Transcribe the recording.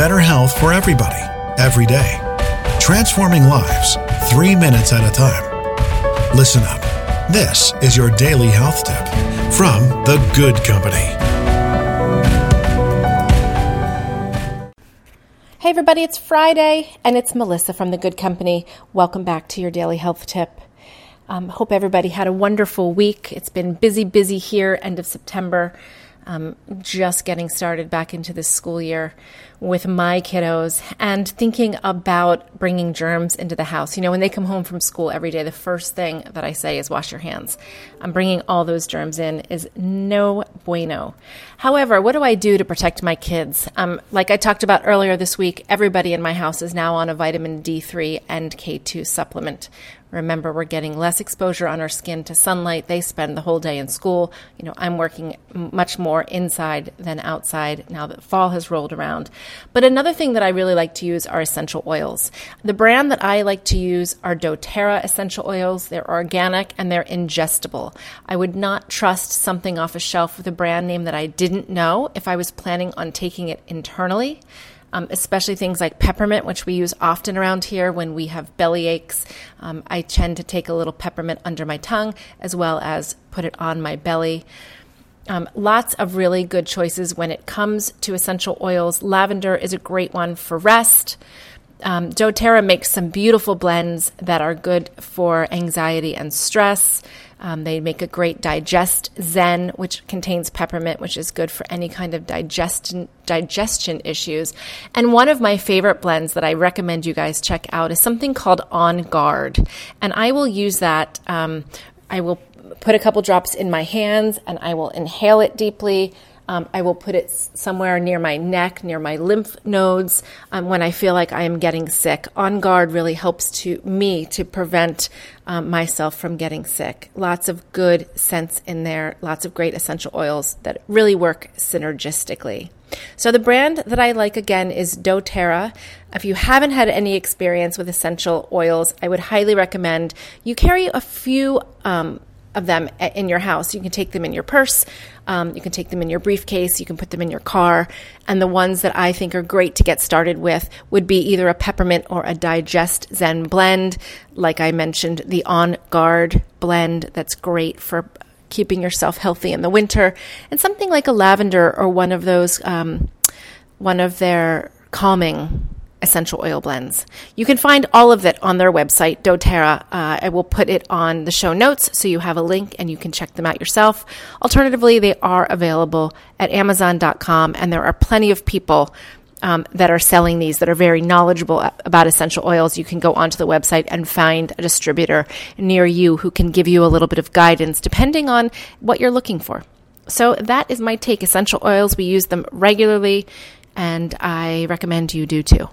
better health for everybody, every day. Transforming lives, three minutes at a time. Listen up. This is your daily health tip from The Good Company. Hey, everybody, it's Friday and it's Melissa from The Good Company. Welcome back to your daily health tip. Um, hope everybody had a wonderful week. It's been busy, busy here, end of September um, just getting started back into this school year with my kiddos and thinking about bringing germs into the house. You know, when they come home from school every day, the first thing that I say is wash your hands. I'm bringing all those germs in is no bueno. However, what do I do to protect my kids? Um, like I talked about earlier this week, everybody in my house is now on a vitamin D3 and K2 supplement. Remember, we're getting less exposure on our skin to sunlight. They spend the whole day in school. You know, I'm working much more inside than outside now that fall has rolled around. But another thing that I really like to use are essential oils. The brand that I like to use are doTERRA essential oils. They're organic and they're ingestible. I would not trust something off a shelf with a brand name that I didn't know if I was planning on taking it internally um, especially things like peppermint, which we use often around here when we have belly aches. Um, I tend to take a little peppermint under my tongue as well as put it on my belly. Um, lots of really good choices when it comes to essential oils. Lavender is a great one for rest. Um, doTERRA makes some beautiful blends that are good for anxiety and stress. Um, they make a great digest zen, which contains peppermint, which is good for any kind of digestion digestion issues. And one of my favorite blends that I recommend you guys check out is something called On Guard, and I will use that. Um, I will put a couple drops in my hands, and I will inhale it deeply. Um, I will put it somewhere near my neck, near my lymph nodes, um, when I feel like I am getting sick. On guard really helps to me to prevent um, myself from getting sick. Lots of good scents in there, lots of great essential oils that really work synergistically. So the brand that I like again is doTERRA. If you haven't had any experience with essential oils, I would highly recommend you carry a few um, of them in your house. You can take them in your purse, um, you can take them in your briefcase, you can put them in your car. And the ones that I think are great to get started with would be either a peppermint or a DigestZen blend. Like I mentioned, the On Guard blend that's great for keeping yourself healthy in the winter, and something like a lavender or one of those, um, one of their calming essential oil blends. You can find all of it on their website, doTERRA. Uh, I will put it on the show notes so you have a link and you can check them out yourself. Alternatively, they are available at Amazon.com, and there are plenty of people. Um, that are selling these that are very knowledgeable about essential oils, you can go onto the website and find a distributor near you who can give you a little bit of guidance depending on what you're looking for. So, that is my take. Essential oils, we use them regularly, and I recommend you do too.